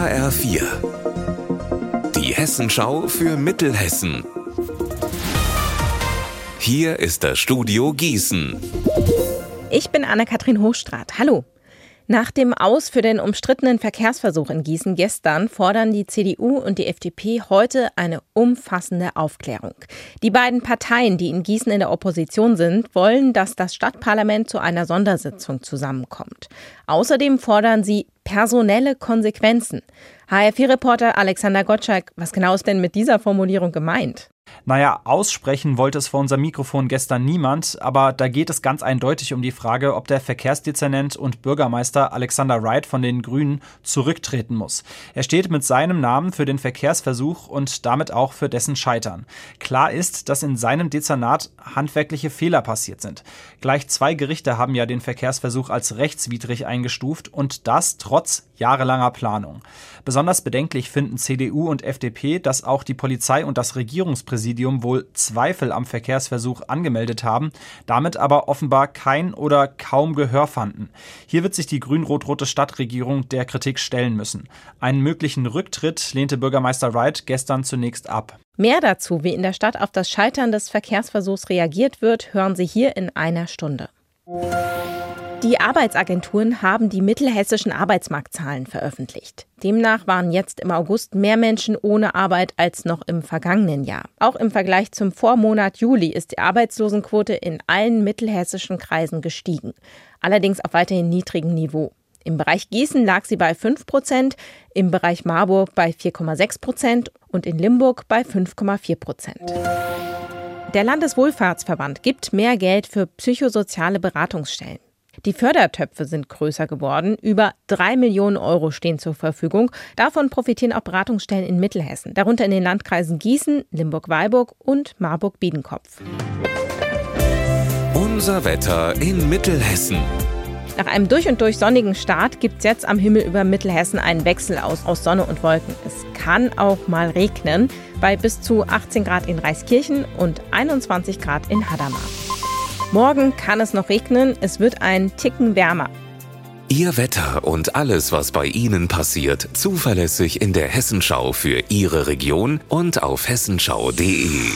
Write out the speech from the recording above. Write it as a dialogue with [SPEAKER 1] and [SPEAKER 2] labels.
[SPEAKER 1] HR4. Die Hessenschau für Mittelhessen. Hier ist das Studio Gießen.
[SPEAKER 2] Ich bin Anne-Kathrin Hochstrat. Hallo. Nach dem Aus für den umstrittenen Verkehrsversuch in Gießen gestern fordern die CDU und die FDP heute eine umfassende Aufklärung. Die beiden Parteien, die in Gießen in der Opposition sind, wollen, dass das Stadtparlament zu einer Sondersitzung zusammenkommt. Außerdem fordern sie personelle Konsequenzen. HR4-Reporter Alexander Gottschalk, was genau ist denn mit dieser Formulierung gemeint?
[SPEAKER 3] Naja, aussprechen wollte es vor unserem Mikrofon gestern niemand, aber da geht es ganz eindeutig um die Frage, ob der Verkehrsdezernent und Bürgermeister Alexander Wright von den Grünen zurücktreten muss. Er steht mit seinem Namen für den Verkehrsversuch und damit auch für dessen Scheitern. Klar ist, dass in seinem Dezernat handwerkliche Fehler passiert sind. Gleich zwei Gerichte haben ja den Verkehrsversuch als rechtswidrig eingestuft und das trotz jahrelanger Planung. Besonders bedenklich finden CDU und FDP, dass auch die Polizei und das Regierungspräsidium wohl Zweifel am Verkehrsversuch angemeldet haben, damit aber offenbar kein oder kaum Gehör fanden. Hier wird sich die grün-rot-rote Stadtregierung der Kritik stellen müssen. Einen möglichen Rücktritt lehnte Bürgermeister Wright gestern zunächst ab.
[SPEAKER 2] Mehr dazu, wie in der Stadt auf das Scheitern des Verkehrsversuchs reagiert wird, hören Sie hier in einer Stunde. Die Arbeitsagenturen haben die mittelhessischen Arbeitsmarktzahlen veröffentlicht. Demnach waren jetzt im August mehr Menschen ohne Arbeit als noch im vergangenen Jahr. Auch im Vergleich zum Vormonat Juli ist die Arbeitslosenquote in allen mittelhessischen Kreisen gestiegen, allerdings auf weiterhin niedrigem Niveau. Im Bereich Gießen lag sie bei 5 Prozent, im Bereich Marburg bei 4,6 Prozent und in Limburg bei 5,4 Prozent. Der Landeswohlfahrtsverband gibt mehr Geld für psychosoziale Beratungsstellen. Die Fördertöpfe sind größer geworden. Über drei Millionen Euro stehen zur Verfügung. Davon profitieren auch Beratungsstellen in Mittelhessen, darunter in den Landkreisen Gießen, Limburg-Weilburg und Marburg-Biedenkopf.
[SPEAKER 1] Unser Wetter in Mittelhessen.
[SPEAKER 2] Nach einem durch und durch sonnigen Start gibt es jetzt am Himmel über Mittelhessen einen Wechsel aus, aus Sonne und Wolken. Es kann auch mal regnen, bei bis zu 18 Grad in Reiskirchen und 21 Grad in Hadamar. Morgen kann es noch regnen, es wird ein Ticken wärmer.
[SPEAKER 1] Ihr Wetter und alles, was bei Ihnen passiert, zuverlässig in der Hessenschau für Ihre Region und auf hessenschau.de.